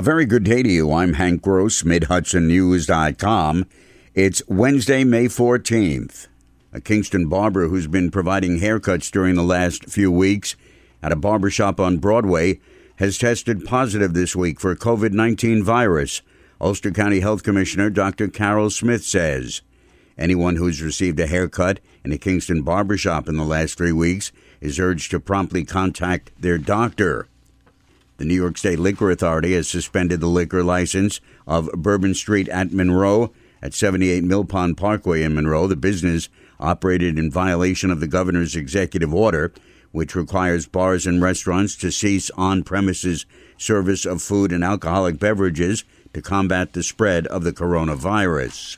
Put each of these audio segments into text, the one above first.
A very good day to you. I'm Hank Gross, MidHudsonNews.com. It's Wednesday, May 14th. A Kingston barber who's been providing haircuts during the last few weeks at a barbershop on Broadway has tested positive this week for COVID 19 virus. Ulster County Health Commissioner Dr. Carol Smith says anyone who's received a haircut in a Kingston barbershop in the last three weeks is urged to promptly contact their doctor. The New York State Liquor Authority has suspended the liquor license of Bourbon Street at Monroe at 78 Mill Pond Parkway in Monroe. The business operated in violation of the governor's executive order, which requires bars and restaurants to cease on premises service of food and alcoholic beverages to combat the spread of the coronavirus.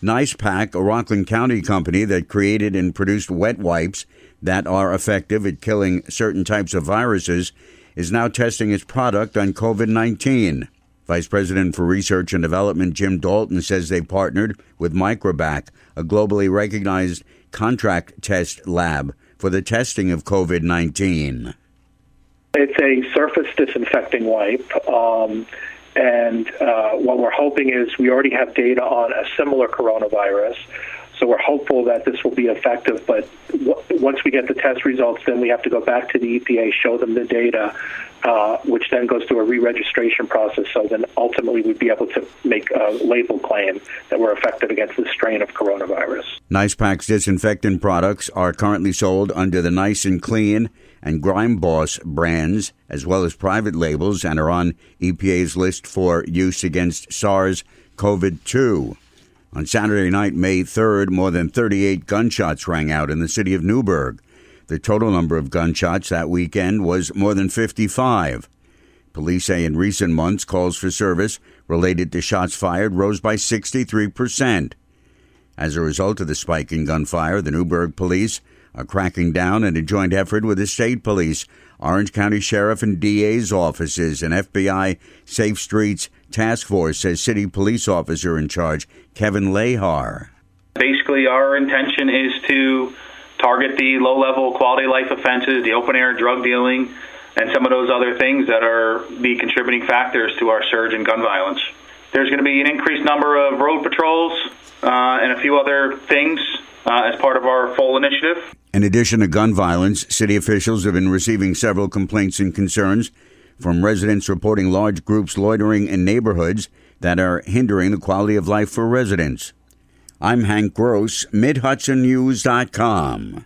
Nice-Pak, a Rockland County company that created and produced wet wipes that are effective at killing certain types of viruses, is now testing its product on COVID 19. Vice President for Research and Development Jim Dalton says they partnered with Microbac, a globally recognized contract test lab, for the testing of COVID 19. It's a surface disinfecting wipe. Um, and uh, what we're hoping is we already have data on a similar coronavirus. So we're hopeful that this will be effective. But w- once we get the test results, then we have to go back to the EPA, show them the data, uh, which then goes through a re-registration process. So then ultimately we'd be able to make a label claim that we're effective against the strain of coronavirus. Nice-Pak's disinfectant products are currently sold under the Nice and Clean and Grime Boss brands, as well as private labels, and are on EPA's list for use against SARS CoV 2. On Saturday night, May 3rd, more than 38 gunshots rang out in the city of Newburgh. The total number of gunshots that weekend was more than 55. Police say in recent months, calls for service related to shots fired rose by 63%. As a result of the spike in gunfire, the Newburgh police are cracking down in a joint effort with the state police, Orange County Sheriff and DA's offices, and FBI Safe Streets Task Force, says City Police Officer in charge Kevin Lehar. Basically, our intention is to target the low level quality life offenses, the open air drug dealing, and some of those other things that are the contributing factors to our surge in gun violence. There's going to be an increased number of road patrols uh, and a few other things uh, as part of our full initiative. In addition to gun violence, city officials have been receiving several complaints and concerns from residents reporting large groups loitering in neighborhoods that are hindering the quality of life for residents. I'm Hank Gross, MidHudsonNews.com.